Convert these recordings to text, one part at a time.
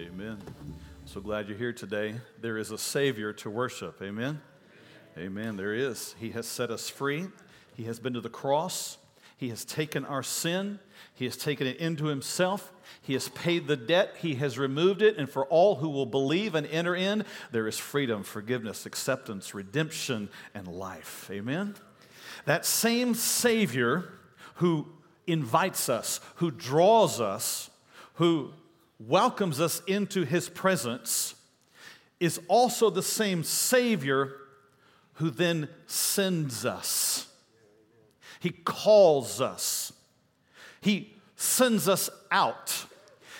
Amen. So glad you're here today. There is a Savior to worship. Amen. Amen. There is. He has set us free. He has been to the cross. He has taken our sin. He has taken it into Himself. He has paid the debt. He has removed it. And for all who will believe and enter in, there is freedom, forgiveness, acceptance, redemption, and life. Amen. That same Savior who invites us, who draws us, who welcomes us into his presence is also the same Savior who then sends us. He calls us, He sends us out.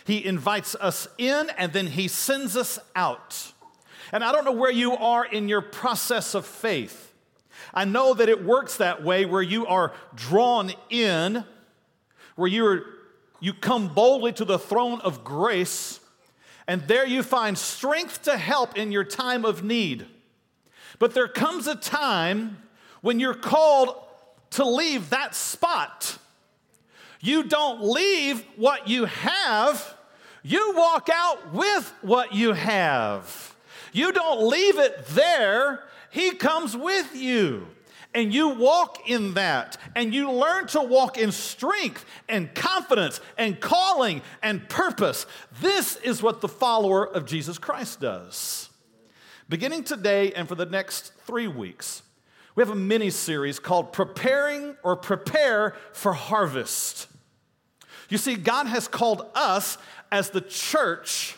He invites us in and then He sends us out. And I don't know where you are in your process of faith. I know that it works that way where you are drawn in, where you're you come boldly to the throne of grace, and there you find strength to help in your time of need. But there comes a time when you're called to leave that spot. You don't leave what you have, you walk out with what you have. You don't leave it there, He comes with you and you walk in that and you learn to walk in strength and confidence and calling and purpose. This is what the follower of Jesus Christ does. Beginning today and for the next three weeks, we have a mini series called Preparing or Prepare for Harvest. You see, God has called us as the church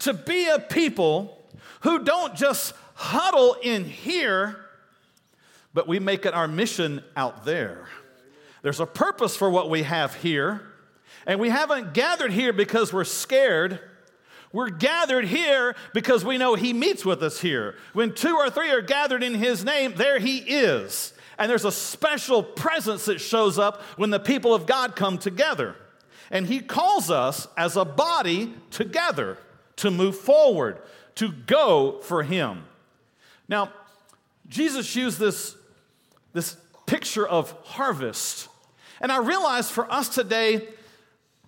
to be a people who don't just huddle in here but we make it our mission out there. There's a purpose for what we have here, and we haven't gathered here because we're scared. We're gathered here because we know He meets with us here. When two or three are gathered in His name, there He is. And there's a special presence that shows up when the people of God come together. And He calls us as a body together to move forward, to go for Him. Now, Jesus used this this picture of harvest. And I realize for us today,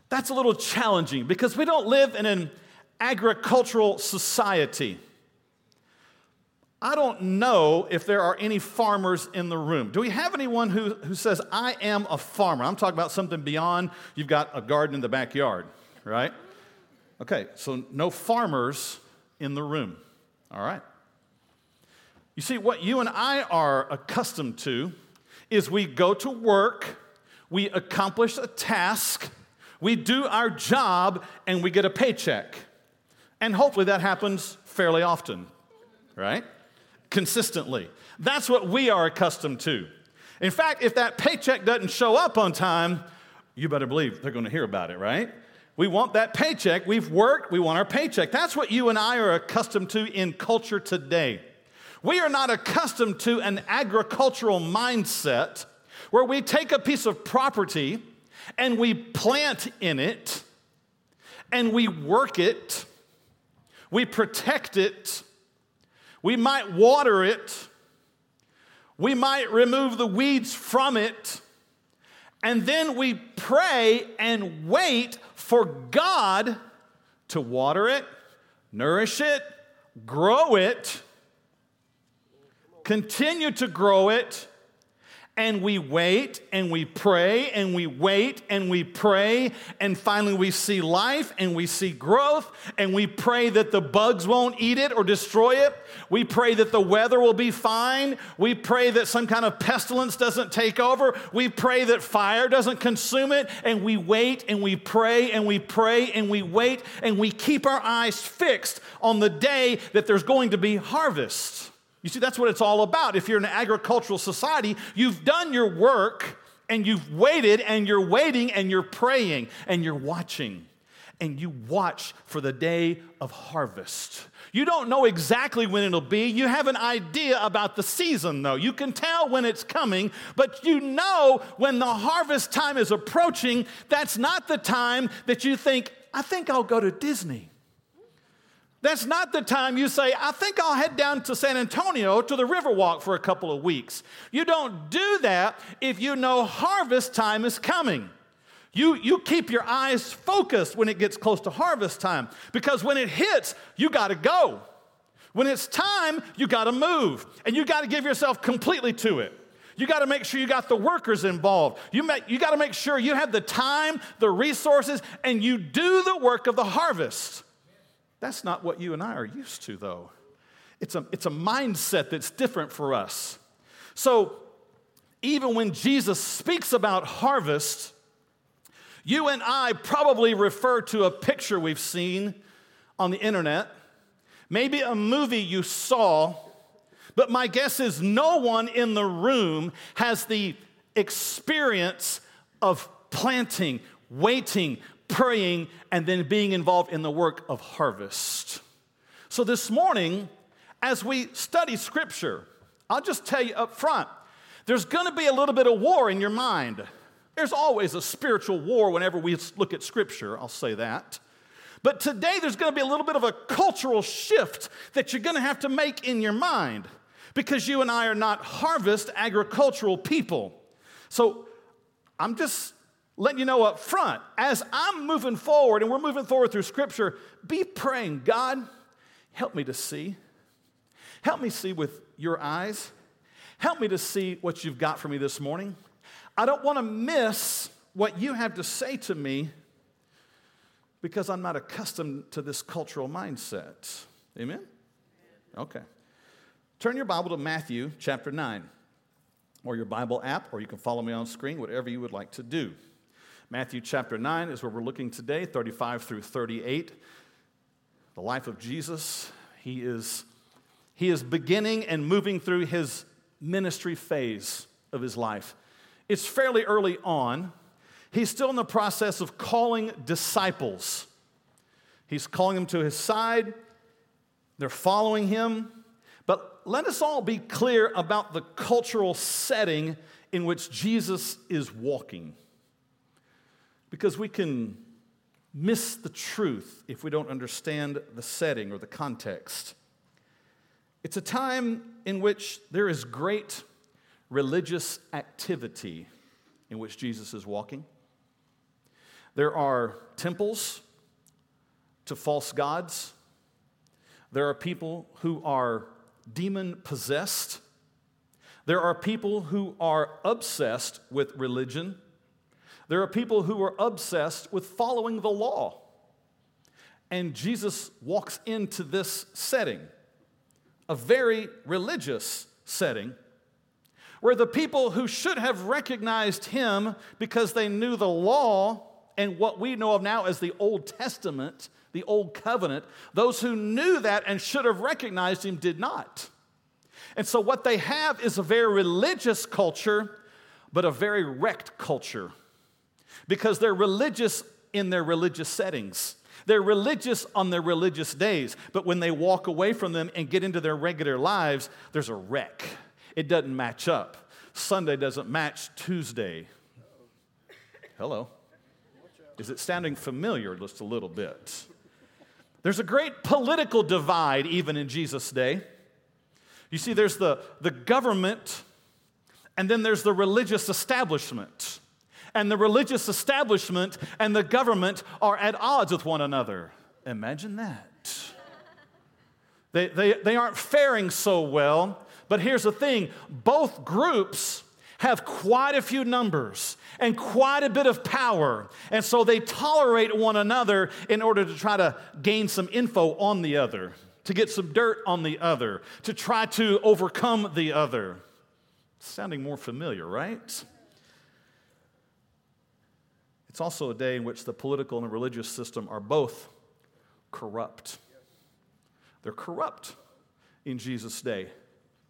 that's a little challenging because we don't live in an agricultural society. I don't know if there are any farmers in the room. Do we have anyone who, who says, I am a farmer? I'm talking about something beyond you've got a garden in the backyard, right? Okay, so no farmers in the room. All right. You see, what you and I are accustomed to is we go to work, we accomplish a task, we do our job, and we get a paycheck. And hopefully that happens fairly often, right? Consistently. That's what we are accustomed to. In fact, if that paycheck doesn't show up on time, you better believe they're going to hear about it, right? We want that paycheck. We've worked, we want our paycheck. That's what you and I are accustomed to in culture today. We are not accustomed to an agricultural mindset where we take a piece of property and we plant in it and we work it, we protect it, we might water it, we might remove the weeds from it, and then we pray and wait for God to water it, nourish it, grow it continue to grow it, and we wait and we pray and we wait and we pray, and finally we see life and we see growth, and we pray that the bugs won't eat it or destroy it. We pray that the weather will be fine. We pray that some kind of pestilence doesn't take over. We pray that fire doesn't consume it, and we wait and we pray and we pray and we wait, and we keep our eyes fixed on the day that there's going to be harvest. You see, that's what it's all about. If you're in an agricultural society, you've done your work and you've waited and you're waiting and you're praying and you're watching and you watch for the day of harvest. You don't know exactly when it'll be. You have an idea about the season, though. You can tell when it's coming, but you know when the harvest time is approaching, that's not the time that you think, I think I'll go to Disney. That's not the time you say, I think I'll head down to San Antonio to the Riverwalk for a couple of weeks. You don't do that if you know harvest time is coming. You, you keep your eyes focused when it gets close to harvest time because when it hits, you got to go. When it's time, you got to move and you got to give yourself completely to it. You got to make sure you got the workers involved. You, you got to make sure you have the time, the resources, and you do the work of the harvest. That's not what you and I are used to, though. It's a, it's a mindset that's different for us. So, even when Jesus speaks about harvest, you and I probably refer to a picture we've seen on the internet, maybe a movie you saw, but my guess is no one in the room has the experience of planting, waiting, praying, and then being involved in the work of harvest. So this morning, as we study scripture, I'll just tell you up front there's gonna be a little bit of war in your mind. There's always a spiritual war whenever we look at Scripture, I'll say that. But today there's going to be a little bit of a cultural shift that you're going to have to make in your mind because you and I are not harvest agricultural people. So I'm just letting you know up front, as I'm moving forward and we're moving forward through Scripture, be praying, God, help me to see. Help me see with your eyes. Help me to see what you've got for me this morning. I don't want to miss what you have to say to me because I'm not accustomed to this cultural mindset. Amen? Okay. Turn your Bible to Matthew chapter 9, or your Bible app, or you can follow me on screen, whatever you would like to do. Matthew chapter 9 is where we're looking today, 35 through 38. The life of Jesus. He is, he is beginning and moving through his ministry phase of his life. It's fairly early on. He's still in the process of calling disciples. He's calling them to his side, they're following him. But let us all be clear about the cultural setting in which Jesus is walking. Because we can miss the truth if we don't understand the setting or the context. It's a time in which there is great religious activity in which Jesus is walking. There are temples to false gods. There are people who are demon possessed. There are people who are obsessed with religion. There are people who are obsessed with following the law. And Jesus walks into this setting, a very religious setting where the people who should have recognized him because they knew the law and what we know of now as the Old Testament, the Old Covenant, those who knew that and should have recognized him did not. And so, what they have is a very religious culture, but a very wrecked culture because they're religious in their religious settings. They're religious on their religious days, but when they walk away from them and get into their regular lives, there's a wreck it doesn't match up. Sunday doesn't match Tuesday. Hello. Is it sounding familiar just a little bit? There's a great political divide even in Jesus' day. You see, there's the, the government, and then there's the religious establishment. And the religious establishment and the government are at odds with one another. Imagine that. They, they, they aren't faring so well but here's the thing both groups have quite a few numbers and quite a bit of power. And so they tolerate one another in order to try to gain some info on the other, to get some dirt on the other, to try to overcome the other. sounding more familiar, right? It's also a day in which the political and the religious system are both corrupt. They're corrupt in Jesus' day.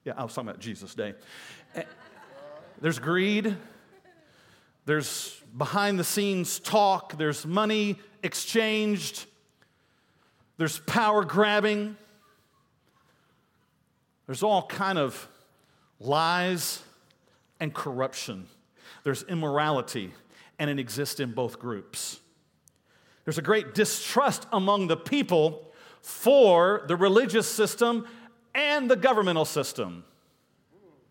Yeah, I was talking about Jesus' day. Eh, there's greed, there's behind the scenes talk, there's money exchanged, there's power grabbing, there's all kind of lies and corruption. There's immorality, and it exists in both groups. There's a great distrust among the people for the religious system and the governmental system.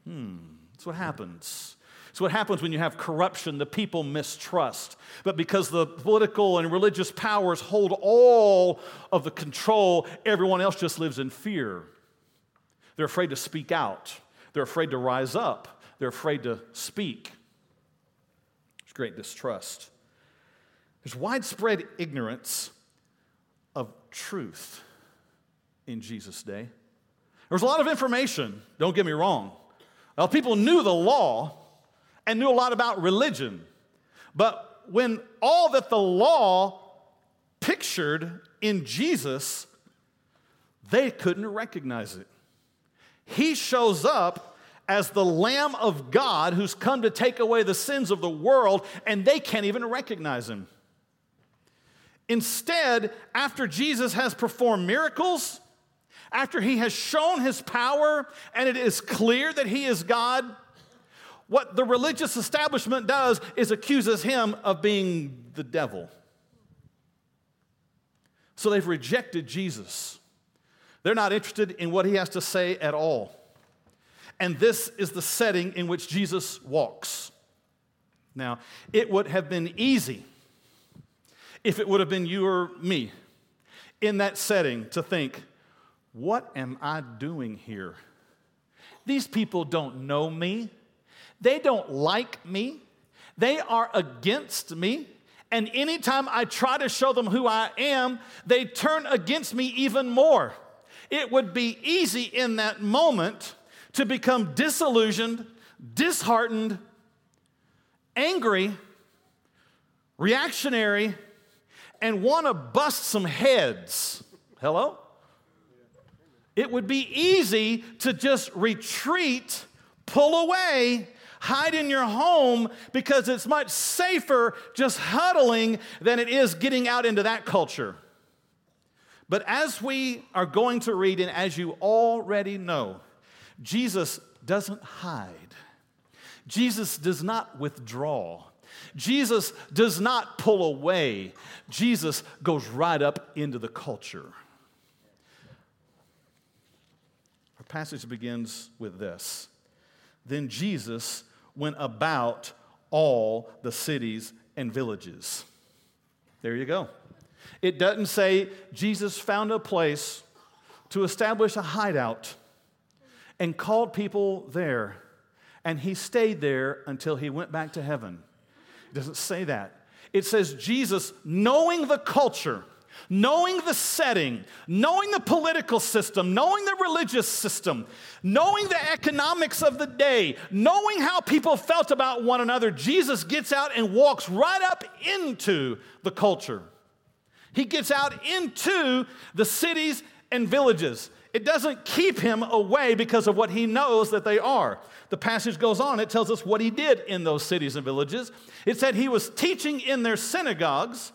Hmm, that's what happens. It's what happens when you have corruption, the people mistrust. But because the political and religious powers hold all of the control, everyone else just lives in fear. They're afraid to speak out, they're afraid to rise up, they're afraid to speak. Great distrust. There's widespread ignorance of truth in Jesus' day. There was a lot of information, don't get me wrong. Well, people knew the law, and knew a lot about religion. But when all that the law pictured in Jesus, they couldn't recognize it. He shows up as the Lamb of God who's come to take away the sins of the world, and they can't even recognize him. Instead, after Jesus has performed miracles, after he has shown his power, and it is clear that he is God, what the religious establishment does is accuses him of being the devil. So they've rejected Jesus. They're not interested in what he has to say at all. And this is the setting in which Jesus walks. Now, it would have been easy if it would have been you or me in that setting to think, what am I doing here? These people don't know me. They don't like me, they are against me. And anytime I try to show them who I am, they turn against me even more. It would be easy in that moment to become disillusioned, disheartened, angry, reactionary, and want to bust some heads. Hello? It would be easy to just retreat, pull away, Hide in your home because it's much safer just huddling than it is getting out into that culture. But as we are going to read, and as you already know, Jesus doesn't hide. Jesus does not withdraw. Jesus does not pull away. Jesus goes right up into the culture. Our passage begins with this Then Jesus went about all the cities and villages. There you go. It doesn't say Jesus found a place to establish a hideout and called people there, and he stayed there until he went back to heaven. It doesn't say that. It says Jesus, knowing the culture, knowing the setting, knowing the political system, knowing the religious system, knowing the economics of the day, knowing how people felt about one another, Jesus gets out and walks right up into the culture. He gets out into the cities and villages. It doesn't keep him away because of what he knows that they are. The passage goes on, it tells us what he did in those cities and villages. It said he was teaching in their synagogues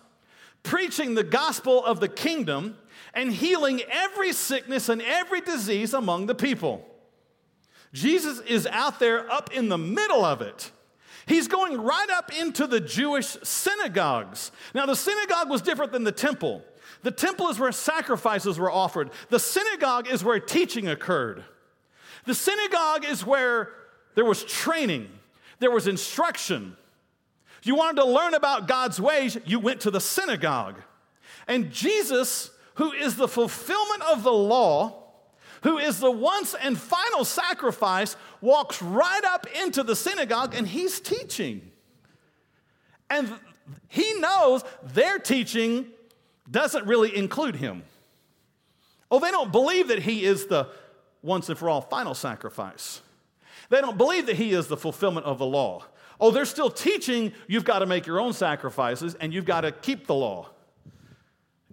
preaching the gospel of the kingdom and healing every sickness and every disease among the people. Jesus is out there up in the middle of it. He's going right up into the Jewish synagogues. Now, the synagogue was different than the temple. The temple is where sacrifices were offered, the synagogue is where teaching occurred. The synagogue is where there was training, there was instruction, you wanted to learn about God's ways, you went to the synagogue. And Jesus, who is the fulfillment of the law, who is the once and final sacrifice, walks right up into the synagogue and he's teaching. And he knows their teaching doesn't really include him. Oh, they don't believe that he is the once and for all final sacrifice. They don't believe that he is the fulfillment of the law. Oh, they're still teaching you've got to make your own sacrifices and you've got to keep the law.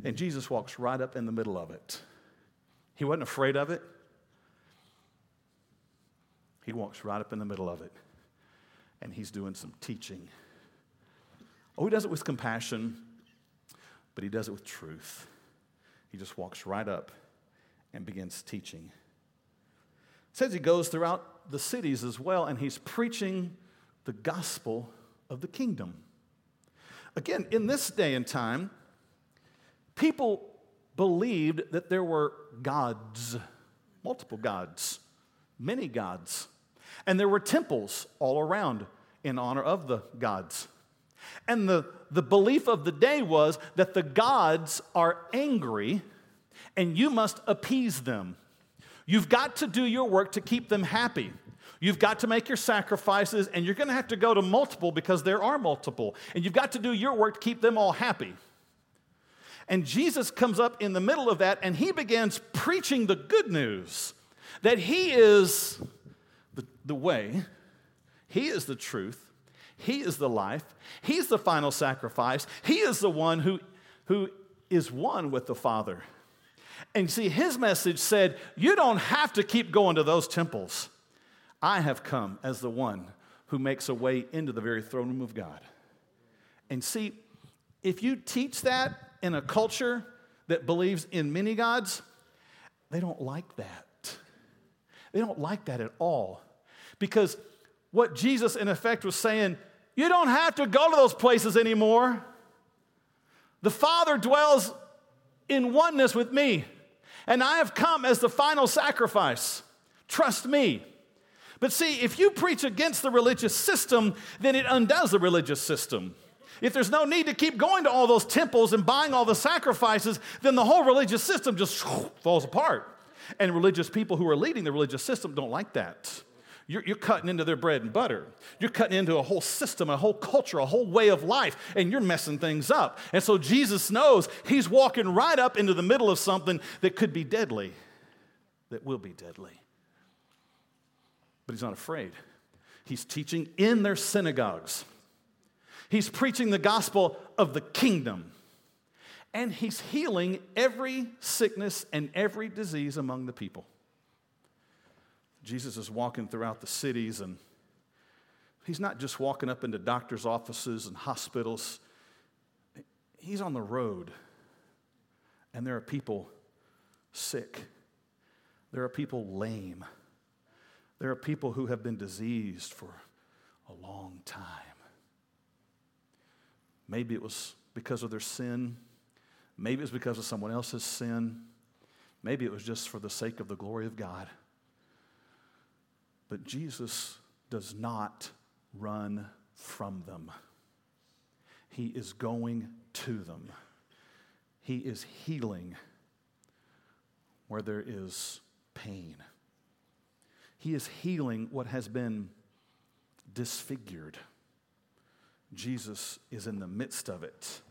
And Jesus walks right up in the middle of it. He wasn't afraid of it. He walks right up in the middle of it. And he's doing some teaching. Oh, he does it with compassion, but he does it with truth. He just walks right up and begins teaching. It says he goes throughout the cities as well, and he's preaching the gospel of the kingdom. Again, in this day and time, people believed that there were gods, multiple gods, many gods, and there were temples all around in honor of the gods. And the, the belief of the day was that the gods are angry and you must appease them. You've got to do your work to keep them happy. You've got to make your sacrifices, and you're going to have to go to multiple because there are multiple. And you've got to do your work to keep them all happy. And Jesus comes up in the middle of that, and he begins preaching the good news that he is the, the way, he is the truth, he is the life, he's the final sacrifice, he is the one who, who is one with the Father. And see, his message said, You don't have to keep going to those temples. I have come as the one who makes a way into the very throne room of God. And see, if you teach that in a culture that believes in many gods, they don't like that. They don't like that at all. Because what Jesus, in effect, was saying, you don't have to go to those places anymore. The Father dwells in oneness with me, and I have come as the final sacrifice. Trust me. But see, if you preach against the religious system, then it undoes the religious system. If there's no need to keep going to all those temples and buying all the sacrifices, then the whole religious system just falls apart. And religious people who are leading the religious system don't like that. You're, you're, cutting into their bread and butter. You're cutting into a whole system, a whole culture, a whole way of life, and you're messing things up. And so Jesus knows he's walking right up into the middle of something that could be deadly, that will be deadly. But he's not afraid. He's teaching in their synagogues. He's preaching the gospel of the kingdom. And he's healing every sickness and every disease among the people. Jesus is walking throughout the cities, and he's not just walking up into doctors' offices and hospitals, he's on the road. And there are people sick, there are people lame, there are people who have been diseased for a long time. Maybe it was because of their sin. Maybe it was because of someone else's sin. Maybe it was just for the sake of the glory of God. But Jesus does not run from them, He is going to them. He is healing where there is pain. He is healing what has been disfigured. Jesus is in the midst of it.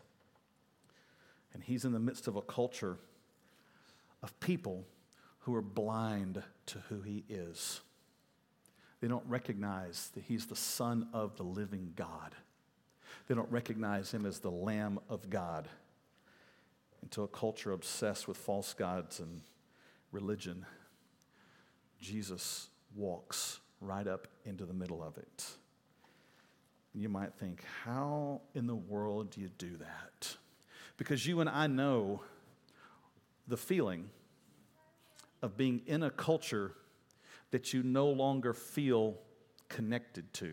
And he's in the midst of a culture of people who are blind to who he is. They don't recognize that he's the Son of the living God. They don't recognize him as the Lamb of God. Into a culture obsessed with false gods and religion, Jesus walks right up into the middle of it. You might think, how in the world do you do that? Because you and I know the feeling of being in a culture that you no longer feel connected to.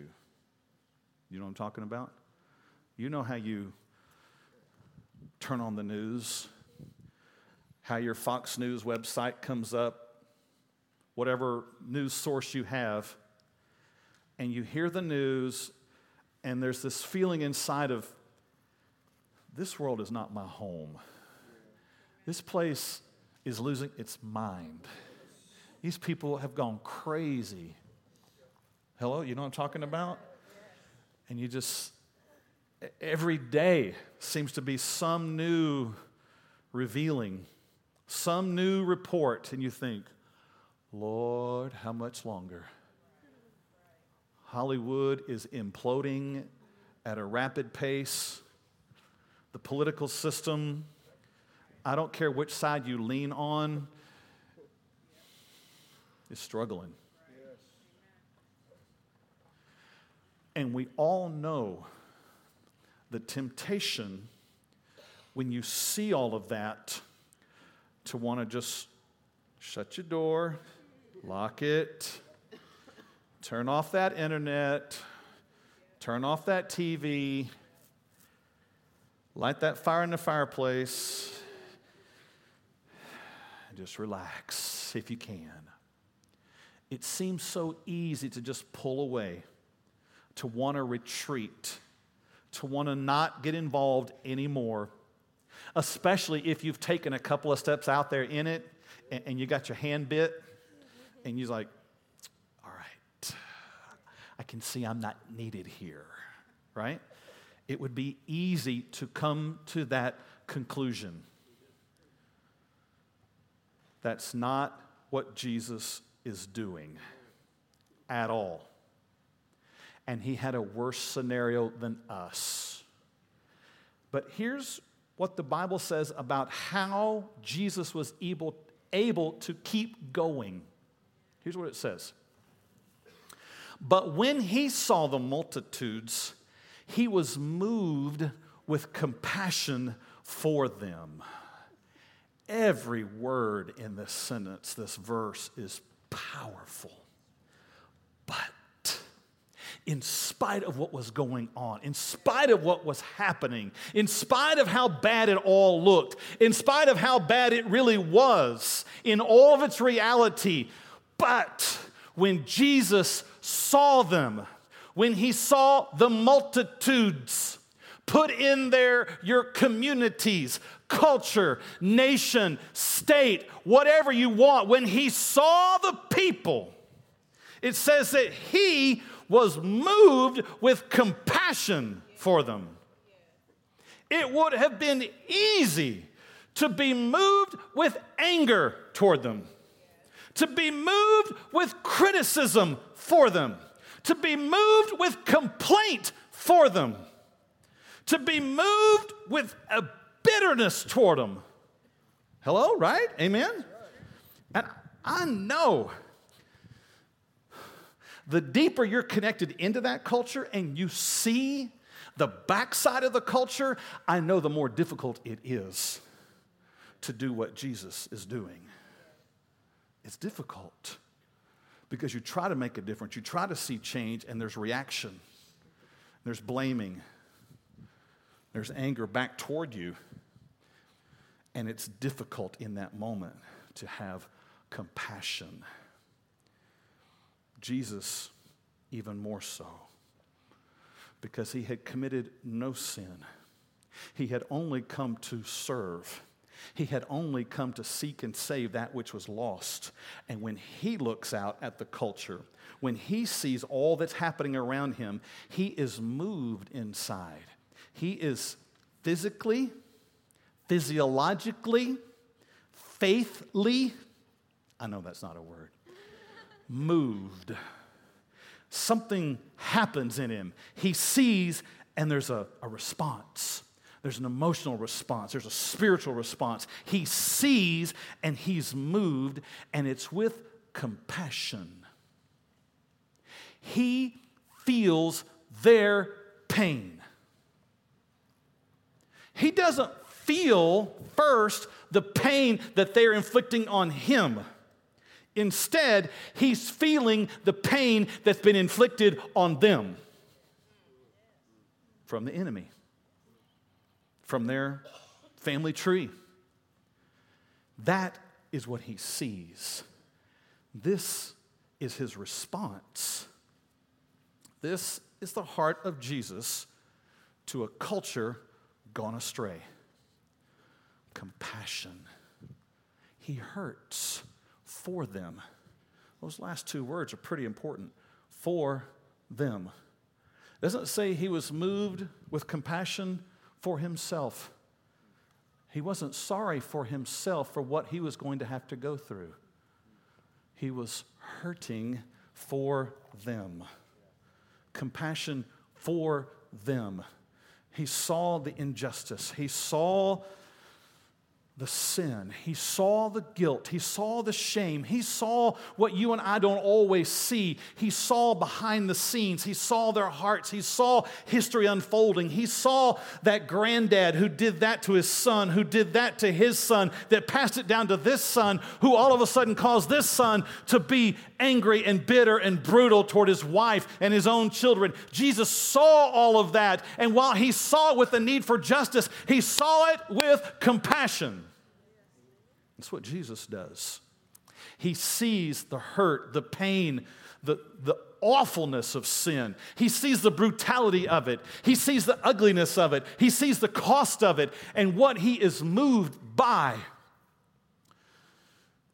You know what I'm talking about? You know how you turn on the news, how your Fox News website comes up, whatever news source you have, and you hear the news and there's this feeling inside of this world is not my home. This place is losing its mind. These people have gone crazy. Hello, you know what I'm talking about? And you just, every day seems to be some new revealing, some new report, and you think, Lord, how much longer? Hollywood is imploding at a rapid pace. The political system, I don't care which side you lean on, is struggling. And we all know the temptation when you see all of that to want to just shut your door, lock it, turn off that internet, turn off that TV, light that fire in the fireplace, and just relax if you can. It seems so easy to just pull away. to want to retreat, to want to not get involved anymore, especially if you've taken a couple of steps out there in it and, and you got your hand bit and you're like, all right, I can see I'm not needed here, right? It would be easy to come to that conclusion. That's not what Jesus is doing at all. And he had a worse scenario than us. But here's what the Bible says about how Jesus was able, able to keep going. Here's what it says But when he saw the multitudes, he was moved with compassion for them. Every word in this sentence, this verse, is powerful. But in spite of what was going on, in spite of what was happening, in spite of how bad it all looked, in spite of how bad it really was, in all of its reality, but when Jesus saw them, when he saw the multitudes, put in there your communities, culture, nation, state, whatever you want. When he saw the people, it says that he was moved with compassion for them. It would have been easy to be moved with anger toward them, to be moved with criticism for them, to be moved with complaint for them, to be moved with a bitterness toward them. Hello, right? Amen? And I know the deeper you're connected into that culture and you see the backside of the culture, I know the more difficult it is to do what Jesus is doing. It's difficult because you try to make a difference, you try to see change, and there's reaction, there's blaming, there's anger back toward you. And it's difficult in that moment to have compassion. Jesus, even more so, because he had committed no sin. He had only come to serve. He had only come to seek and save that which was lost. And when he looks out at the culture, when he sees all that's happening around him, he is moved inside. He is physically, physiologically, faithly, I know that's not a word, moved. Something happens in him. He sees, and there's a, a response. There's an emotional response, there's a spiritual response. He sees and he's moved, and it's with compassion. He feels their pain. He doesn't feel first the pain that they're inflicting on him. Instead, he's feeling the pain that's been inflicted on them from the enemy, from their family tree. That is what he sees. This is his response. This is the heart of Jesus to a culture gone astray. Compassion. He hurts for them. Those last two words are pretty important. For them. Doesn't say he was moved with compassion for himself. He wasn't sorry for himself for what he was going to have to go through. He was hurting for them. Compassion for them. He saw the injustice. He saw the sin. He saw the guilt. He saw the shame. He saw what you and I don't always see. He saw behind the scenes. He saw their hearts. He saw history unfolding. He saw that granddad who did that to his son, who did that to his son, that passed it down to this son, who all of a sudden caused this son to be angry and bitter and brutal toward his wife and his own children. Jesus saw all of that. And while he saw it with the need for justice, he saw it with compassion. That's what Jesus does. He sees the hurt, the pain, the, the awfulness of sin. He sees the brutality of it. He sees the ugliness of it. He sees the cost of it. And what he is moved by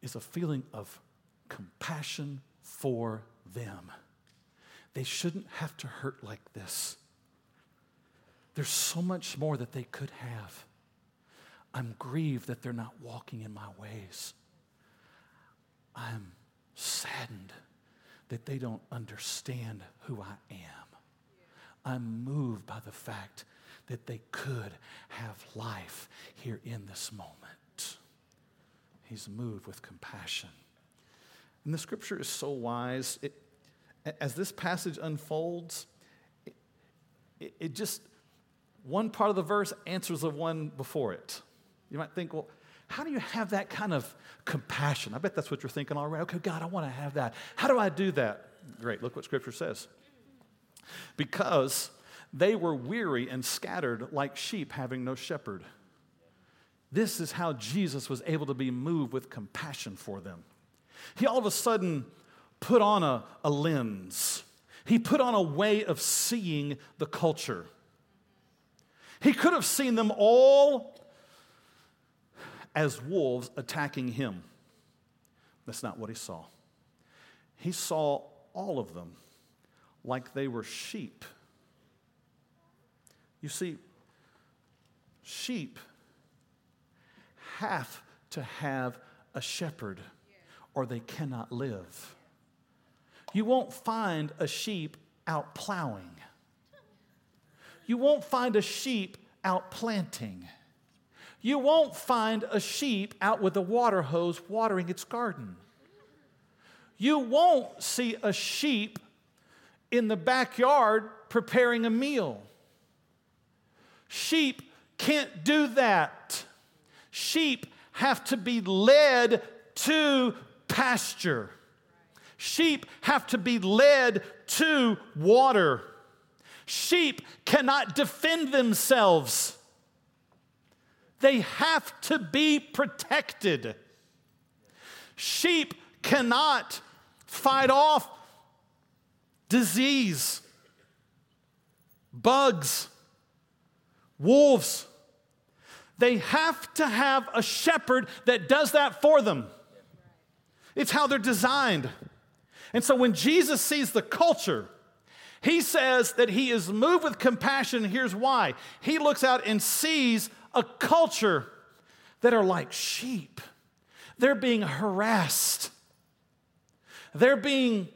is a feeling of compassion for them. They shouldn't have to hurt like this. There's so much more that they could have. I'm grieved that they're not walking in my ways. I'm saddened that they don't understand who I am. I'm moved by the fact that they could have life here in this moment. He's moved with compassion. And the scripture is so wise. It, as this passage unfolds, it, it, just, one part of the verse answers the one before it. You might think, well, how do you have that kind of compassion? I bet that's what you're thinking already. Okay, God, I want to have that. How do I do that? Great, look what Scripture says. Because they were weary and scattered like sheep having no shepherd. This is how Jesus was able to be moved with compassion for them. He all of a sudden put on a, a lens, he put on a way of seeing the culture. He could have seen them all as wolves attacking him. That's not what he saw. He saw all of them like they were sheep. You see, sheep have to have a shepherd or they cannot live. You won't find a sheep out plowing. You won't find a sheep out planting. You won't find a sheep out with a water hose watering its garden. You won't see a sheep in the backyard preparing a meal. Sheep can't do that. Sheep have to be led to pasture. Sheep have to be led to water. Sheep cannot defend themselves. They have to be protected. Sheep cannot fight off disease, bugs, wolves. They have to have a shepherd that does that for them. It's how they're designed. And so when Jesus sees the culture, he says that he is moved with compassion. Here's why. He looks out and sees a culture that are like sheep. They're being harassed, they're being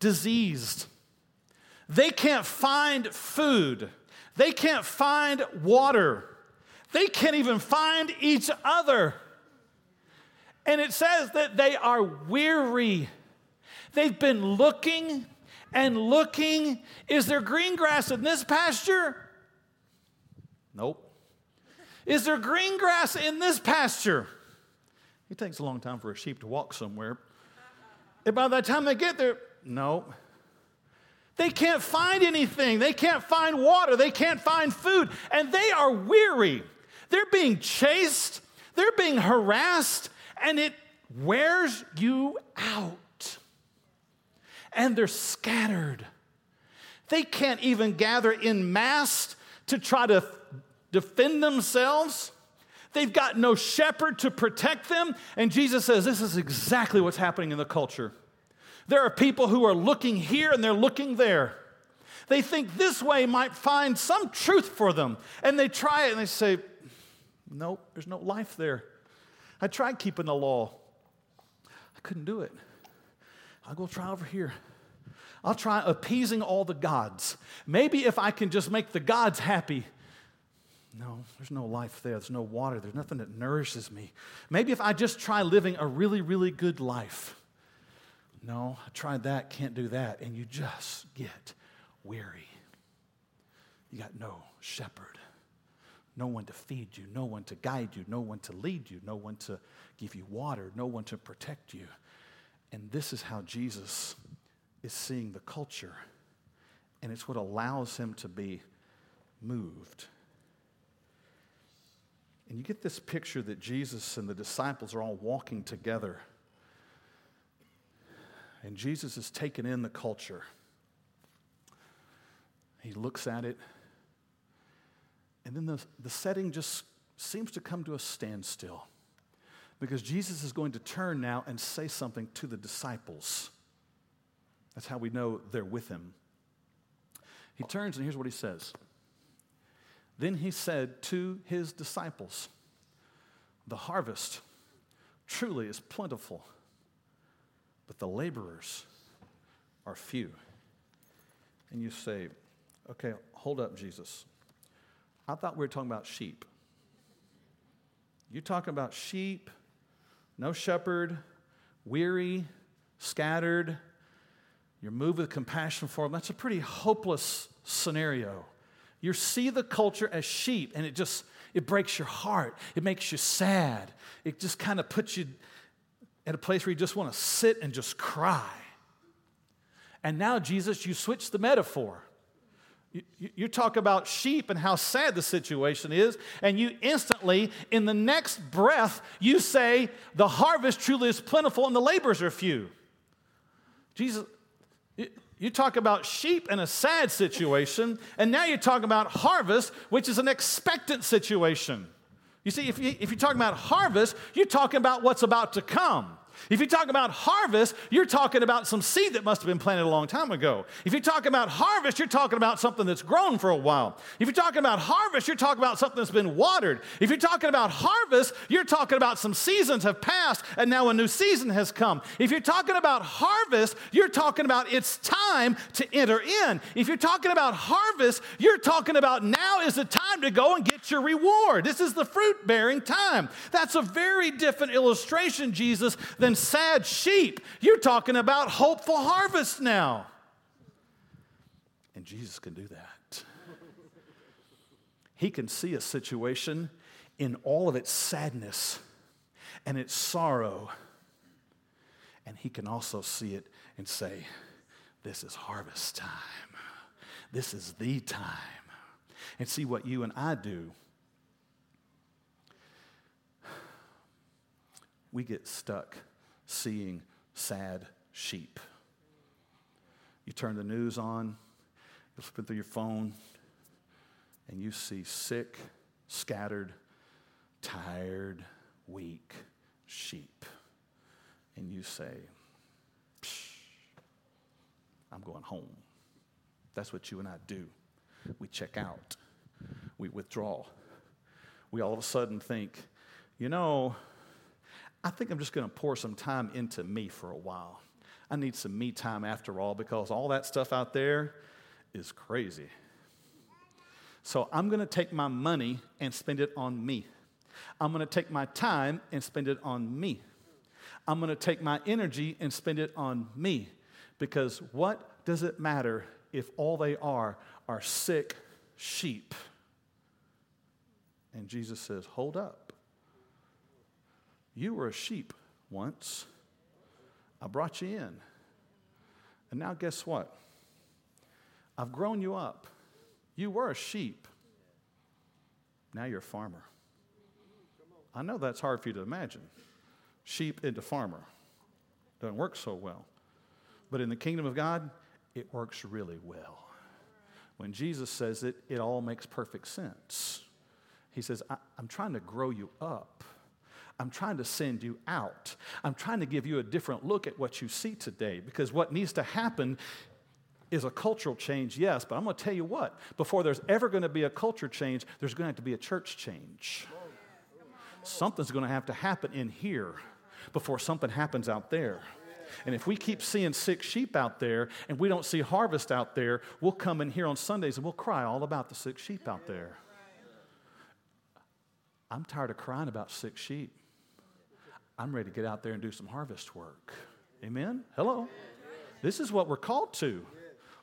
diseased. They can't find food, they can't find water, they can't even find each other. And it says that they are weary. They've been looking and looking. Is there green grass in this pasture? Nope. Is there green grass in this pasture? It takes a long time for a sheep to walk somewhere. And by the time they get there, no. They can't find anything. They can't find water. They can't find food. And they are weary. They're being chased. They're being harassed. And it wears you out. And they're scattered. They can't even gather in mass to try to defend themselves. They've got no shepherd to protect them. And Jesus says, This is exactly what's happening in the culture. There are people who are looking here and they're looking there. They think this way might find some truth for them. And they try it and they say, Nope, there's no life there. I tried keeping the law, I couldn't do it. I'll go try over here. I'll try appeasing all the gods. Maybe if I can just make the gods happy, no, there's no life there. There's no water. There's nothing that nourishes me. Maybe if I just try living a really, really good life. No, I tried that, can't do that. And you just get weary. You got no shepherd, no one to feed you, no one to guide you, no one to lead you, no one to give you water, no one to protect you. And this is how Jesus is seeing the culture. And it's what allows him to be moved and you get this picture that Jesus and the disciples are all walking together. And Jesus is taken in the culture. He looks at it, and then the, the setting just seems to come to a standstill because Jesus is going to turn now and say something to the disciples. That's how we know they're with him. He turns and here's what he says. Then he said to his disciples, The harvest truly is plentiful, but the laborers are few. And you say, Okay, hold up, Jesus. I thought we were talking about sheep. You're talking about sheep, no shepherd, weary, scattered, you're moved with compassion for them. That's a pretty hopeless scenario. You see the culture as sheep, and it just it breaks your heart. It makes you sad. It just kind of puts you at a place where you just want to sit and just cry. And now, Jesus, you switch the metaphor. You, you, talk about sheep and how sad the situation is, and you instantly, in the next breath, you say, The harvest truly is plentiful and the laborers are few. Jesus, you talk about sheep in a sad situation, and now you're talking about harvest, which is an expectant situation. You see, if, you, if you're talking about harvest, you're talking about what's about to come. If you talk about harvest, you're talking about some seed that must have been planted a long time ago. If you talk about harvest, you're talking about something that's grown for a while. If you're talking about harvest, you're talking about something that's been watered. If you're talking about harvest, you're talking about some seasons have passed and now a new season has come. If you're talking about harvest, you're talking about it's time to enter in. If you're talking about harvest, you're talking about now is the time to go and get your reward. This is the fruit bearing time. That's a very different illustration, Jesus, than sad sheep. You're talking about hopeful harvest now. And Jesus can do that. He can see a situation in all of its sadness and its sorrow. And he can also see it and say, This is harvest time. This is the time. And see what you and I do. We get stuck seeing sad sheep. You turn the news on, you flip it through your phone, and you see sick, scattered, tired, weak sheep. And you say, I'm going home. That's what you and I do. We check out, we withdraw. We all of a sudden think, you know, I think I'm just going to pour some time into me for a while. I need some me time after all because all that stuff out there is crazy. So I'm going to take my money and spend it on me. I'm going to take my time and spend it on me. I'm going to take my energy and spend it on me. Because what does it matter if all they are are sick sheep? And Jesus says, Hold up. You were a sheep once. I brought you in. And now, guess what? I've grown you up. You were a sheep. Now you're a farmer. I know that's hard for you to imagine. Sheep into farmer. Doesn't work so well. But in the kingdom of God, it works really well. When Jesus says it, it all makes perfect sense. He says, I'm trying to grow you up. I'm trying to send you out. I'm trying to give you a different look at what you see today because what needs to happen is a cultural change, yes, but I'm going to tell you what, before there's ever going to be a culture change, there's going to have to be a church change. Something's going to have to happen in here before something happens out there. And if we keep seeing sick sheep out there and we don't see harvest out there, we'll come in here on Sundays and we'll cry all about the sick sheep out there. I'm tired of crying about sick sheep. I'm ready to get out there and do some harvest work. Amen? Hello? This is what we're called to.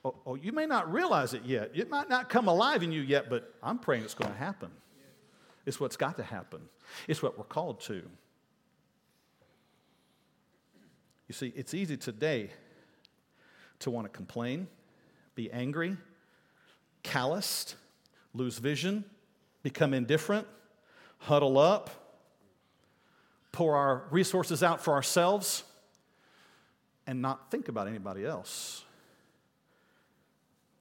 Oh, oh, you may not realize it yet. It might not come alive in you yet, but I'm praying it's going to happen. It's what's got to happen, it's what we're called to. You see, it's easy today to want to complain, be angry, calloused, lose vision, become indifferent, huddle up pour our resources out for ourselves. and not think about anybody else.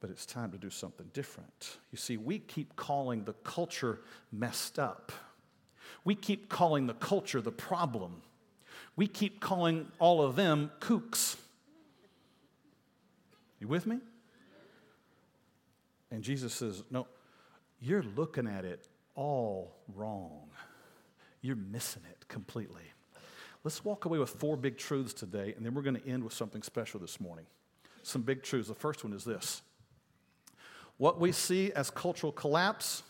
But it's time to do something different. You see, we keep calling the culture messed up. We keep calling the culture the problem. We keep calling all of them kooks. You with me? And Jesus says, No, you're looking at it all wrong. You're missing it completely. Let's walk away with four big truths today, and then we're going to end with something special this morning. Some big truths. The first one is this what we see as cultural collapse,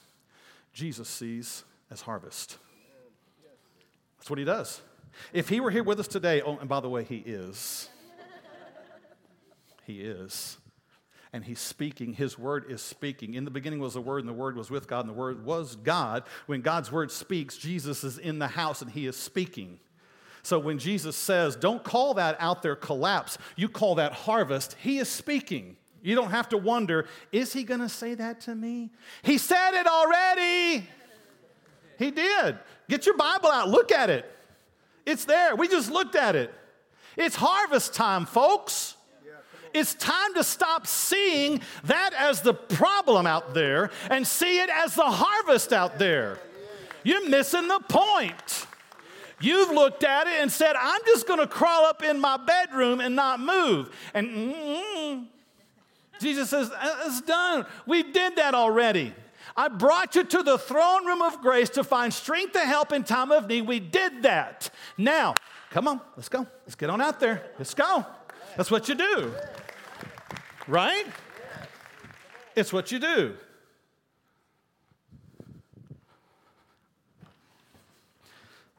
Jesus sees as harvest. That's what he does. If he were here with us today, oh, and by the way, he is. He is. And he's speaking. His word is speaking. In the beginning was the word, and the word was with God, and the word was God. When God's word speaks, Jesus is in the house and he is speaking. So when Jesus says, don't call that out there collapse, you call that harvest, he is speaking. You don't have to wonder, is he going to say that to me? He said it already. He did. Get your Bible out, look at it. It's there. We just looked at it. It's harvest time, folks. It's time to stop seeing that as the problem out there and see it as the harvest out there. You're missing the point. You've looked at it and said, I'm just going to crawl up in my bedroom and not move. And mm, Jesus says, uh, It's done. We did that already. I brought you to the throne room of grace to find strength to help in time of need. We did that. Now, come on, let's go. Let's get on out there. Let's go. That's what you do. Right? It's what you do.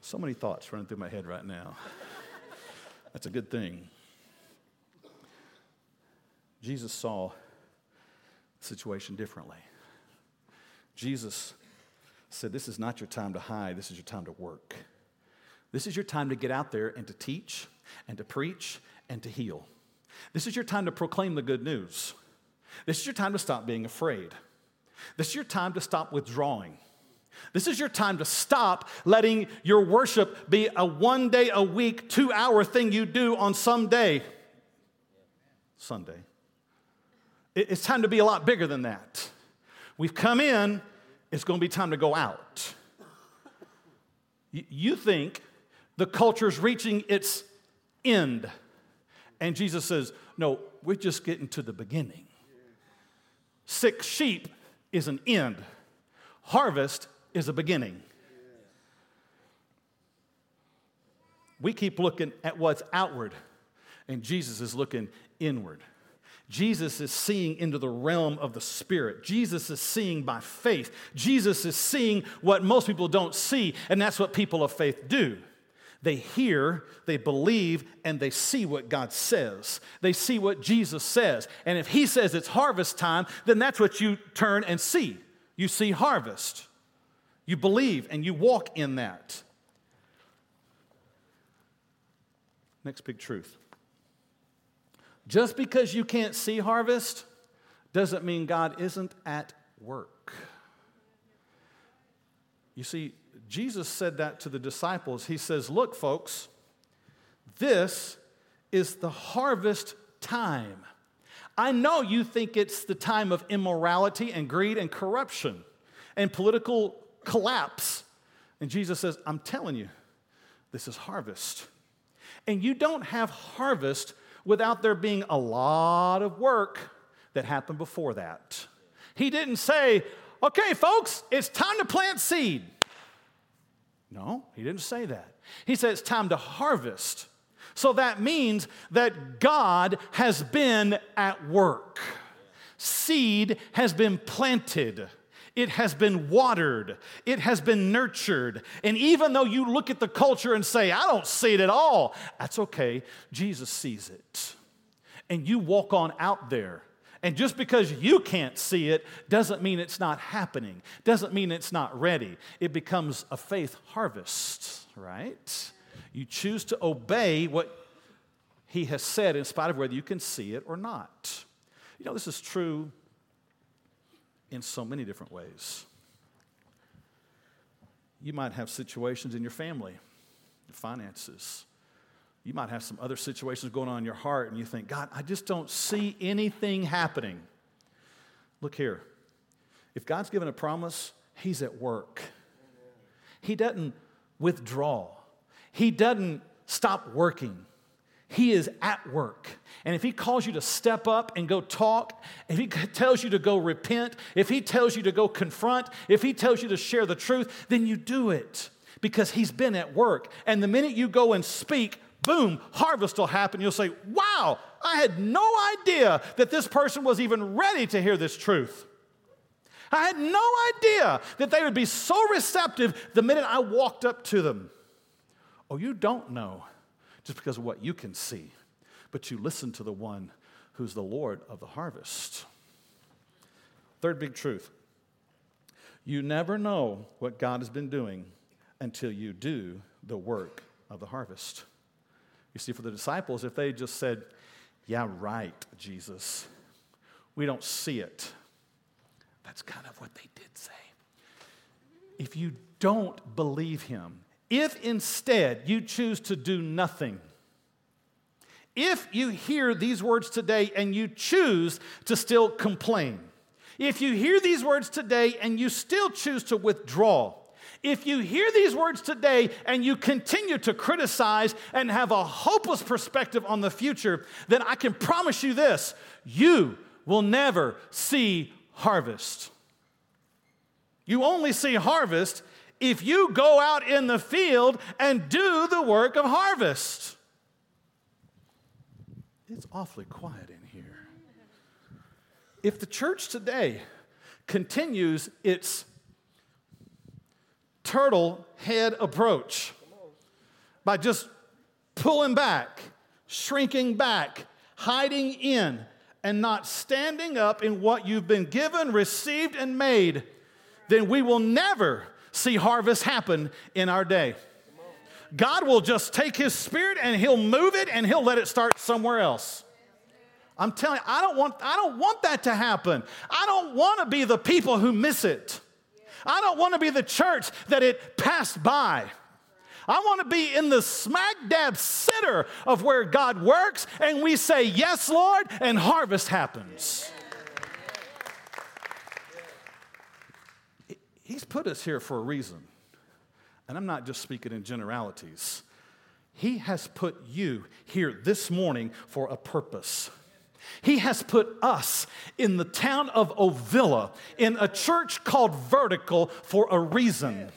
So many thoughts running through my head right now. That's a good thing. Jesus saw the situation differently. Jesus said, This is not your time to hide, this is your time to work. This is your time to get out there and to teach and to preach and to heal. This is your time to proclaim the good news. This is your time to stop being afraid. This is your time to stop withdrawing. This is your time to stop letting your worship be a one day a week, two hour thing you do on some day, Sunday. It's time to be a lot bigger than that. We've come in, it's going to be time to go out. You think the culture's reaching its end. And Jesus says, No, we're just getting to the beginning. Six sheep is an end, harvest is a beginning. We keep looking at what's outward, and Jesus is looking inward. Jesus is seeing into the realm of the Spirit. Jesus is seeing by faith. Jesus is seeing what most people don't see, and that's what people of faith do. They hear, they believe, and they see what God says. They see what Jesus says. And if He says it's harvest time, then that's what you turn and see. You see harvest. You believe and you walk in that. Next big truth. Just because you can't see harvest doesn't mean God isn't at work. You see, Jesus said that to the disciples. He says, Look, folks, this is the harvest time. I know you think it's the time of immorality and greed and corruption and political collapse. And Jesus says, I'm telling you, this is harvest. And you don't have harvest without there being a lot of work that happened before that. He didn't say, okay, folks, it's time to plant seed. No, he didn't say that. He said it's time to harvest. So that means that God has been at work. Seed has been planted. It has been watered. It has been nurtured. And even though you look at the culture and say, I don't see it at all, that's okay. Jesus sees it. And you walk on out there. And just because you can't see it doesn't mean it's not happening, doesn't mean it's not ready. It becomes a faith harvest, right? You choose to obey what he has said in spite of whether you can see it or not. You know, this is true in so many different ways. You might have situations in your family, your finances, You might have some other situations going on in your heart, and you think, God, I just don't see anything happening. Look here. If God's given a promise, He's at work. He doesn't withdraw, He doesn't stop working. He is at work. And if He calls you to step up and go talk, if He tells you to go repent, if He tells you to go confront, if He tells you to share the truth, then you do it because He's been at work. And the minute you go and speak, boom, harvest will happen. You'll say, Wow, I had no idea that this person was even ready to hear this truth. I had no idea that they would be so receptive the minute I walked up to them. Oh, you don't know just because of what you can see, but you listen to the one who's the Lord of the harvest. Third big truth you never know what God has been doing until you do the work of the harvest. You see, for the disciples, if they just said, Yeah, right, Jesus, we don't see it, that's kind of what they did say. If you don't believe him, if instead you choose to do nothing, if you hear these words today and you choose to still complain, if you hear these words today and you still choose to withdraw, if you hear these words today and you continue to criticize and have a hopeless perspective on the future, then I can promise you this you will never see harvest. You only see harvest if you go out in the field and do the work of harvest. It's awfully quiet in here. If the church today continues its turtle head approach by just pulling back, shrinking back, hiding in, and not standing up in what you've been given, received, and made, then we will never see harvest happen in our day. God will just take his spirit and he'll move it and he'll let it start somewhere else. I'm telling you, I don't want, I don't want that to happen. I don't want to be the people who miss it. I don't want to be the church that it passed by. I want to be in the smack dab center of where God works and we say, Yes, Lord, and harvest happens. He's put us here for a reason. And I'm not just speaking in generalities. He has put you here this morning for a purpose. He has put us in the town of Ovilla in a church called Vertical for a reason.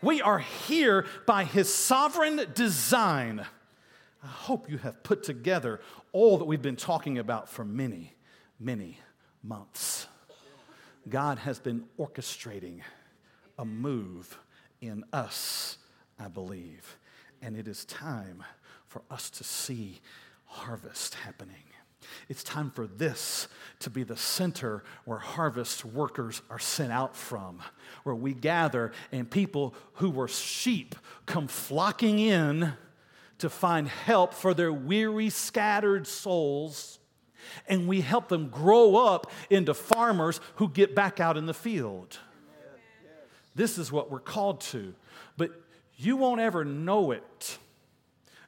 We are here by His sovereign design. I hope you have put together all that we've been talking about for many, many months. God has been orchestrating a move in us, I believe. And it is time for us to see harvest happening. It's time for this to be the center where harvest workers are sent out from, where we gather and people who were sheep come flocking in to find help for their weary, scattered souls. And we help them grow up into farmers who get back out in the field. This is what we're called to. But you won't ever know it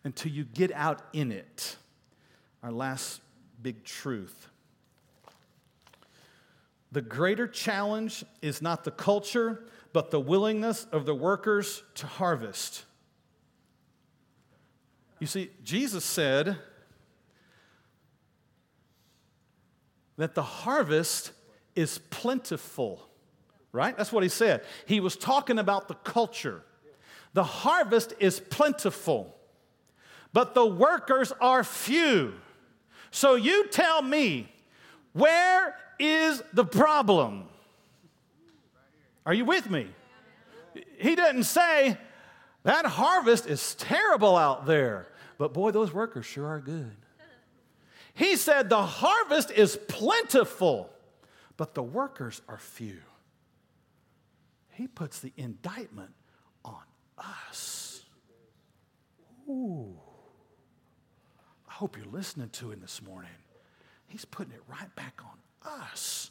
until you get out in it. Our last big truth. The greater challenge is not the culture, but the willingness of the workers to harvest. You see, Jesus said that the harvest is plentiful right? That's what he said. He was talking about the culture. The harvest is plentiful, but the workers are few. So you tell me, where is the problem? Are you with me? He didn't say, that harvest is terrible out there, but boy, those workers sure are good. He said, the harvest is plentiful, but the workers are few. He puts the indictment on us. Ooh. I hope you're listening to him this morning. He's putting it right back on us.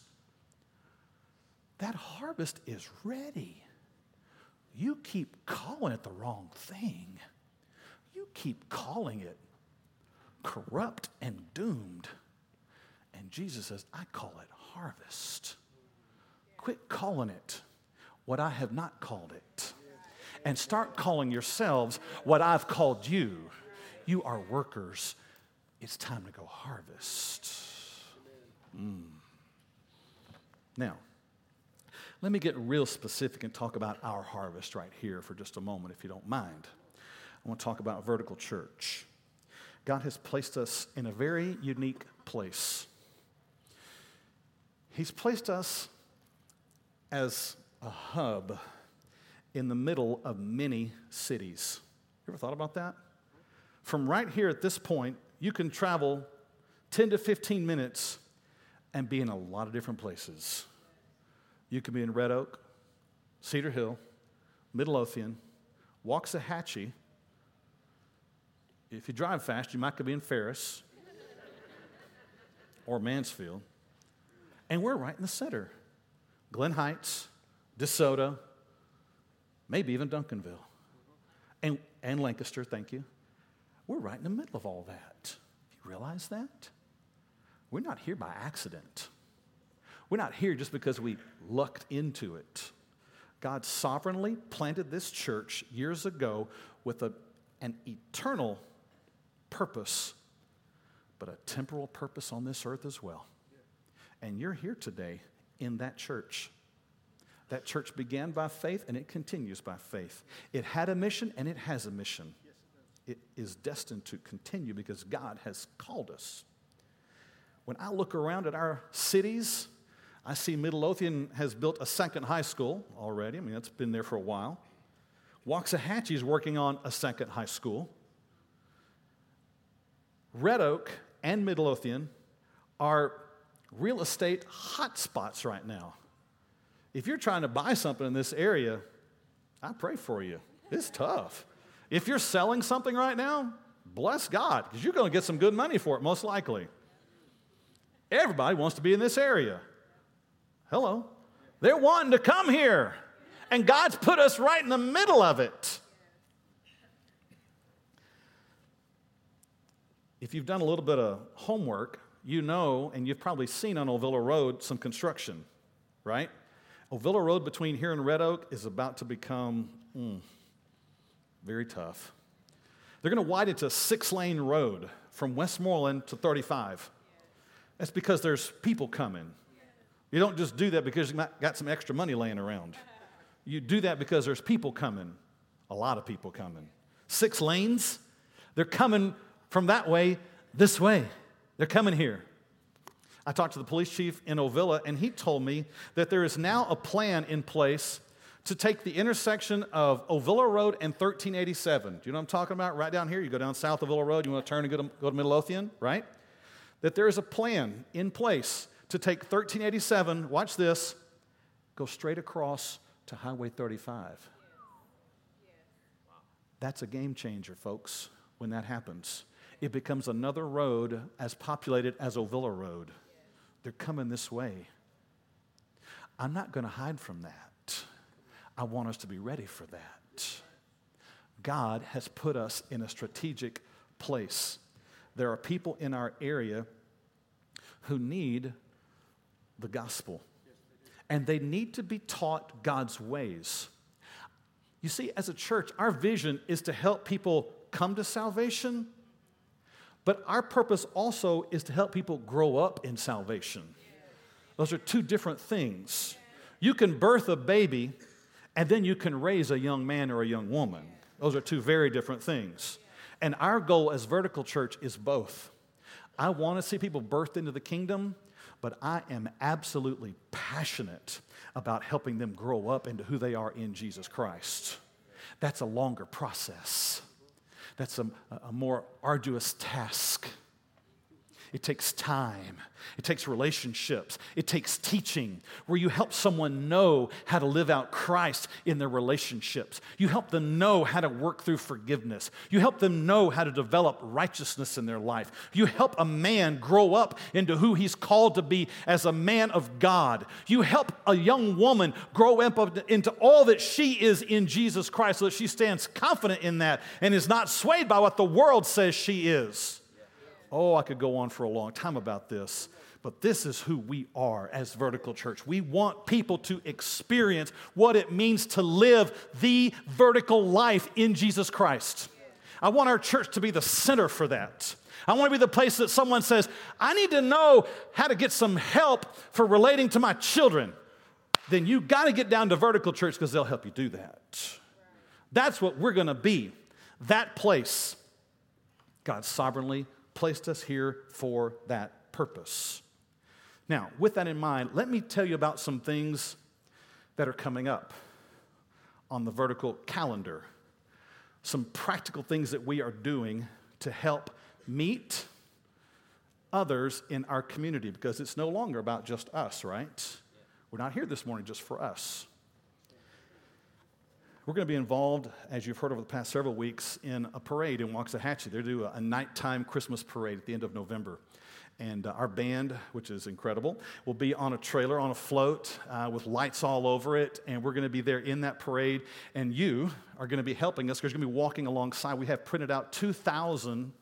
That harvest is ready. You keep calling it the wrong thing. You keep calling it corrupt and doomed. And Jesus says, I call it harvest. Quit calling it what I have not called it. And start calling yourselves what I've called you. You are workers. It's time to go harvest. Mm. Now, let me get real specific and talk about our harvest right here for just a moment, if you don't mind. I want to talk about vertical church. God has placed us in a very unique place. He's placed us as a hub in the middle of many cities. You ever thought about that? From right here at this point, you can travel 10 to 15 minutes and be in a lot of different places. You can be in Red Oak, Cedar Hill, Midlothian, Waxahachie. If you drive fast, you might could be in Ferris or Mansfield. And we're right in the center. Glen Heights, DeSoto, maybe even Duncanville, and, and Lancaster, thank you. We're right in the middle of all that. Realize that? We're not here by accident. We're not here just because we lucked into it. God sovereignly planted this church years ago with a, an eternal purpose, but a temporal purpose on this earth as well. And you're here today in that church. That church began by faith and it continues by faith. It had a mission and it has a mission. It is destined to continue because God has called us. When I look around at our cities, I see Midlothian has built a second high school already. I mean, that's been there for a while. Waxahachie is working on a second high school. Red Oak and Midlothian are real estate hotspots right now. If you're trying to buy something in this area, I pray for you. It's tough. If you're selling something right now, bless God, because you're going to get some good money for it, most likely. Everybody wants to be in this area. Hello. They're wanting to come here, and God's put us right in the middle of it. If you've done a little bit of homework, you know, and you've probably seen on Ovilla Road some construction, right? Ovilla Road between here and Red Oak is about to become mm, very tough. They're going to widen to a six lane road from Westmoreland to 35. That's because there's people coming. You don't just do that because you got some extra money laying around. You do that because there's people coming, a lot of people coming. Six lanes, they're coming from that way this way. They're coming here. I talked to the police chief in Ovilla, and he told me that there is now a plan in place to take the intersection of Ovilla Road and 1387. Do you know what I'm talking about? Right down here, you go down south of Ovilla Road, you want to turn and go to, go to right? That there is a plan in place to take 1387, watch this, go straight across to Highway 35. That's a game changer, folks, when that happens it becomes another road as populated as Ovilla Road. They're coming this way. I'm not going to hide from that. I want us to be ready for that. God has put us in a strategic place. There are people in our area who need the gospel, and they need to be taught God's ways. You see, as a church, our vision is to help people come to salvation but our purpose also is to help people grow up in salvation. Those are two different things. You can birth a baby and then you can raise a young man or a young woman. Those are two very different things. And our goal as Vertical Church is both. I want to see people birthed into the kingdom, but I am absolutely passionate about helping them grow up into who they are in Jesus Christ. That's a longer process that's a, a more arduous task. It takes time. It takes relationships. It takes teaching, where you help someone know how to live out Christ in their relationships. You help them know how to work through forgiveness. You help them know how to develop righteousness in their life. You help a man grow up into who he's called to be as a man of God. You help a young woman grow up into all that she is in Jesus Christ so that she stands confident in that and is not swayed by what the world says she is. Oh, I could go on for a long time about this, but this is who we are as Vertical Church. We want people to experience what it means to live the vertical life in Jesus Christ. I want our church to be the center for that. I want to be the place that someone says, I need to know how to get some help for relating to my children. Then you got to get down to Vertical Church because they'll help you do that. That's what we're going to be. That place. God sovereignly placed us here for that purpose. Now, with that in mind, let me tell you about some things that are coming up on the vertical calendar. Some practical things that we are doing to help meet others in our community because it's no longer about just us, right? We're not here this morning just for us. We're going to be involved, as you've heard over the past several weeks, in a parade in Waxahachie. They do a, nighttime Christmas parade at the end of November. And uh, our band, which is incredible, will be on a trailer, on a float uh, with lights all over it. And we're going to be there in that parade. And you are going to be helping us because you're going to be walking alongside. We have printed out 2,000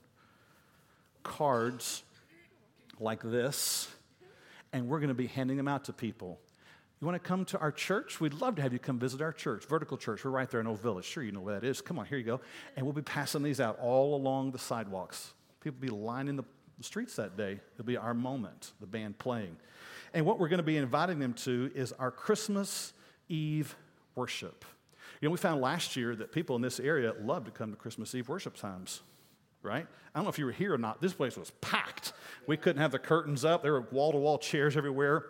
cards like this, and we're going to be handing them out to people. You want to come to our church? We'd love to have you come visit our church, Vertical Church. We're right there in Ovilla. Sure, you know where that is. Come on, here you go. And we'll be passing these out all along the sidewalks. People will be lining the streets that day. It'll be our moment, the band playing. And what we're going to be inviting them to is our Christmas Eve worship. You know, we found last year that people in this area love to come to Christmas Eve worship times, right? I don't know if you were here or not. This place was packed. We couldn't have the curtains up, there were wall to wall chairs everywhere.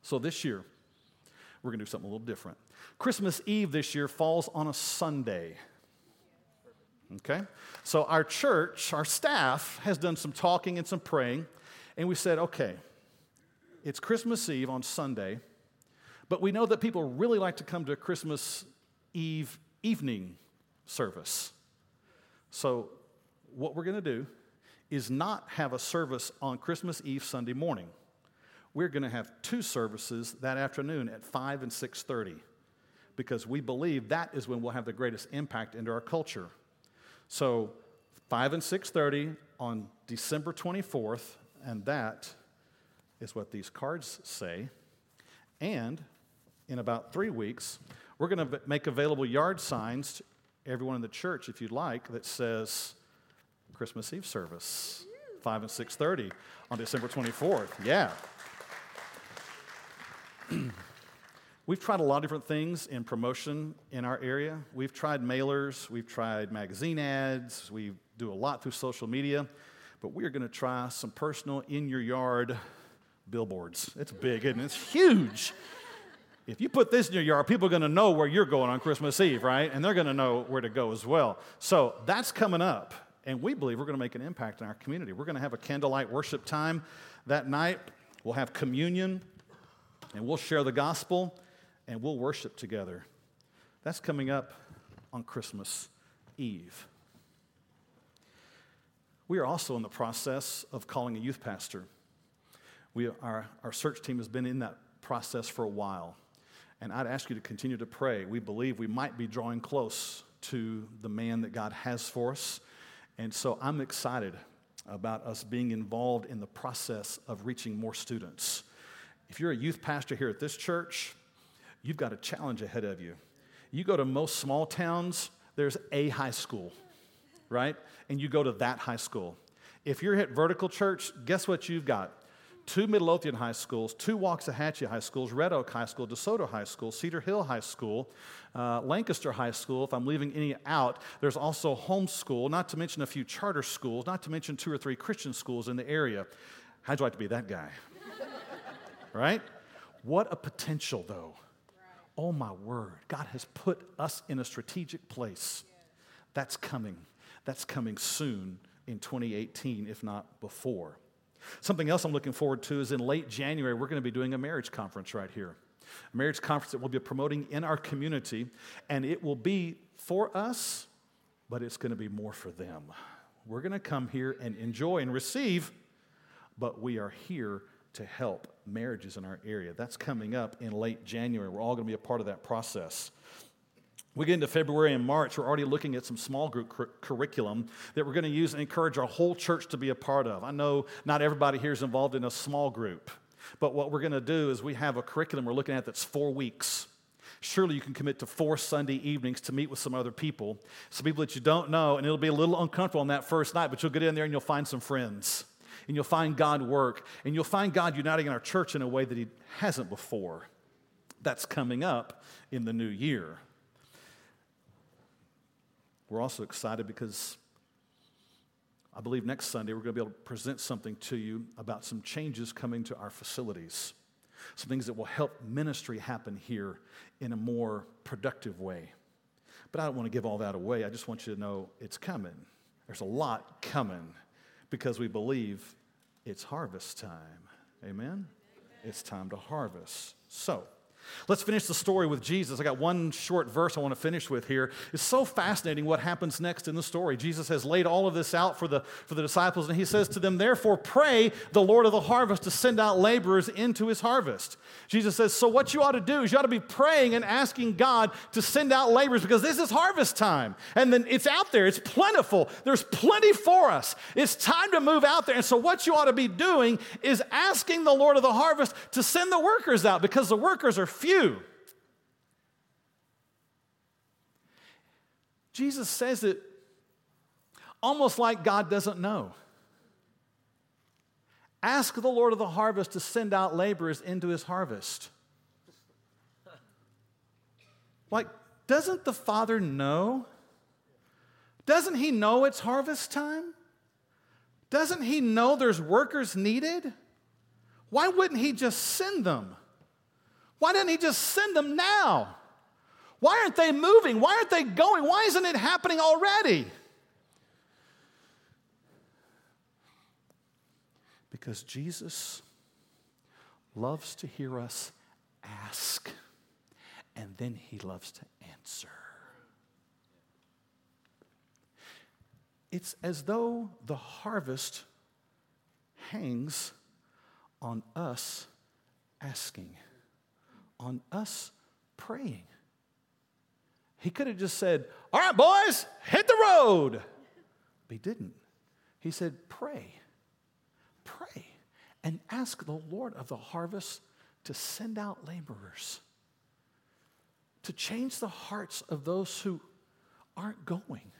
So this year, we're going to do something a little different. Christmas Eve this year falls on a Sunday. Okay? So our church, our staff, has done some talking and some praying, and we said, okay, it's Christmas Eve on Sunday, but we know that people really like to come to Christmas Eve evening service. So what we're going to do is not have a service on Christmas Eve Sunday morning we're going to have two services that afternoon at 5 and 6.30 because we believe that is when we'll have the greatest impact into our culture. So 5 and 6.30 on december 24th and that is what these cards say. And in about three weeks we're going to make available yard signs to everyone in the church if you'd like that says christmas eve service 5 and 6.30 on december 24th yeah We've tried a lot of different things in promotion in our area. We've tried mailers, we've tried magazine ads, we do a lot through social media, but we are going to try some personal in your yard billboards. It's big and it? it's huge. If you put this in your yard, people are going to know where you're going on Christmas Eve, right? And they're going to know where to go as well. So that's coming up. And we believe we're going to make an impact in our community. We're going to have a candlelight worship time that night. We'll have communion and we'll share the gospel and we'll worship together. That's coming up on Christmas Eve. We are also in the process of calling a youth pastor. We, our, our search team has been in that process for a while. And I'd ask you to continue to pray. We believe we might be drawing close to the man that God has for us. And so I'm excited about us being involved in the process of reaching more students. If you're a youth pastor here at this church, you've got a challenge ahead of you. You go to most small towns, there's a high school, right? And you go to that high school. If you're at Vertical Church, guess what you've got? Two Midlothian high schools, two Waxahachie high schools, Red Oak High School, DeSoto High School, Cedar Hill High School, uh, Lancaster High School. If I'm leaving any out, there's also homeschool, not to mention a few charter schools, not to mention two or three Christian schools in the area. How'd you like to be that guy? Right? What a potential, though. Oh, my word. God has put us in a strategic place. That's coming. That's coming soon in 2018, if not before. Something else I'm looking forward to is in late January, we're going to be doing a marriage conference right here. A marriage conference that we'll be promoting in our community, and it will be for us, but it's going to be more for them. We're going to come here and enjoy and receive, but we are here to help marriages in our area. That's coming up in late January. We're all going to be a part of that process. We get into February and March, we're already looking at some small group cur- curriculum that we're going to use and encourage our whole church to be a part of. I know not everybody here is involved in a small group, but what we're going to do is we have a curriculum we're looking at that's four weeks. Surely you can commit to four Sunday evenings to meet with some other people, some people that you don't know, and it'll be a little uncomfortable on that first night, but you'll get in there and you'll find some friends, and you'll find God work, and you'll find God uniting our church in a way that He hasn't before. That's coming up in the new year. We're also excited because I believe next Sunday we're going to be able to present something to you about some changes coming to our facilities, some things that will help ministry happen here in a more productive way. But I don't want to give all that away. I just want you to know it's coming. There's a lot coming because we believe it's harvest time. Amen? Amen. It's time to harvest. So, Let's finish the story with Jesus. I got one short verse I want to finish with here. It's so fascinating what happens next in the story. Jesus has laid all of this out for the, for the disciples, and he says to them, Therefore, pray the Lord of the harvest to send out laborers into his harvest. Jesus says, So, what you ought to do is you ought to be praying and asking God to send out laborers because this is harvest time. And then it's out there, it's plentiful. There's plenty for us. It's time to move out there. And so, what you ought to be doing is asking the Lord of the harvest to send the workers out because the workers are few. Jesus says it almost like God doesn't know. Ask the Lord of the harvest to send out laborers into his harvest. Like, doesn't the Father know? Doesn't he know it's harvest time? Doesn't he know there's workers needed? Why wouldn't he just send them? Why didn't he just send them now? Why aren't they moving? Why aren't they going? Why isn't it happening already? Because Jesus loves to hear us ask, and then he loves to answer. It's as though the harvest hangs on us asking, on us praying. He could have just said, All right, boys, hit the road. But he didn't. He said, Pray, pray, and ask the Lord of the harvest to send out laborers, to change the hearts of those who aren't going,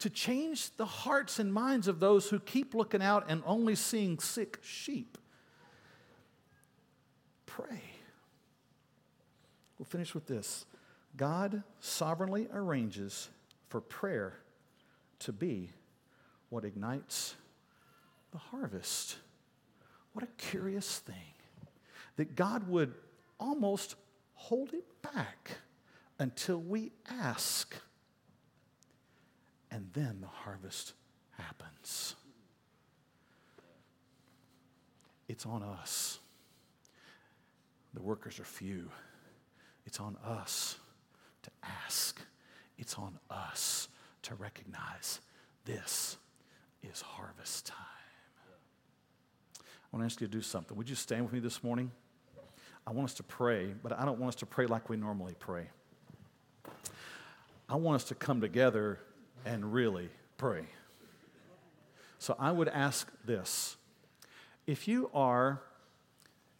to change the hearts and minds of those who keep looking out and only seeing sick sheep. Pray. We'll finish with this. God sovereignly arranges for prayer to be what ignites the harvest. What a curious thing that God would almost hold it back until we ask, and then the harvest happens. It's on us. The workers are few. It's on us to ask. It's on us to recognize this is harvest time. I want to ask you to do something. Would you stand with me this morning? I want us to pray, but I don't want us to pray like we normally pray. I want us to come together and really pray. So I would ask this if you are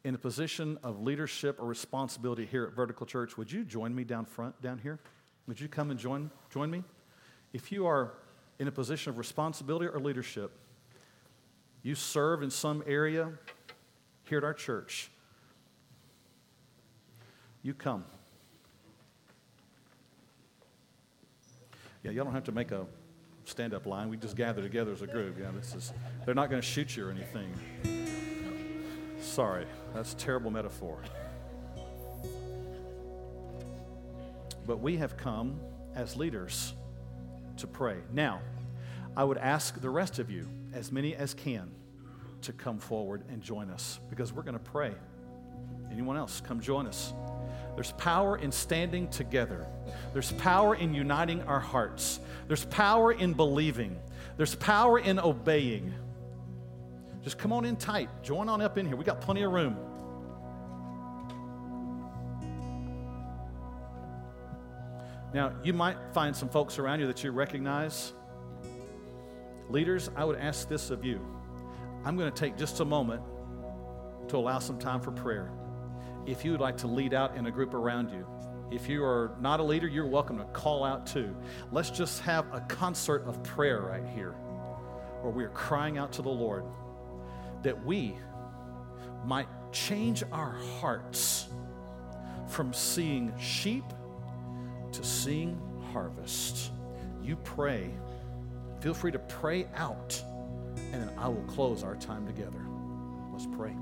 in a position of leadership or responsibility here at Vertical Church, would you join me down front, down here? Would you come and join, join me? If you are in a position of responsibility or leadership, you serve in some area here at our church, you come. Yeah, y'all don't have to make a stand up line. We just gather together as a group. Yeah, this is, they're not going to shoot you or anything. Sorry, that's a terrible metaphor. But we have come as leaders to pray. Now, I would ask the rest of you, as many as can, to come forward and join us because we're going to pray. Anyone else, come join us. There's power in standing together. There's power in uniting our hearts. There's power in believing. There's power in obeying. Just come on in tight. Join on up in here. We got plenty of room. Now, you might find some folks around you that you recognize. Leaders, I would ask this of you. I'm going to take just a moment to allow some time for prayer. If you would like to lead out in a group around you, if you are not a leader, you're welcome to call out too. Let's just have a concert of prayer right here where we are crying out to the Lord that we might change our hearts from seeing sheep to seeing harvest. You pray. Feel free to pray out, and then I will close our time together. Let's pray.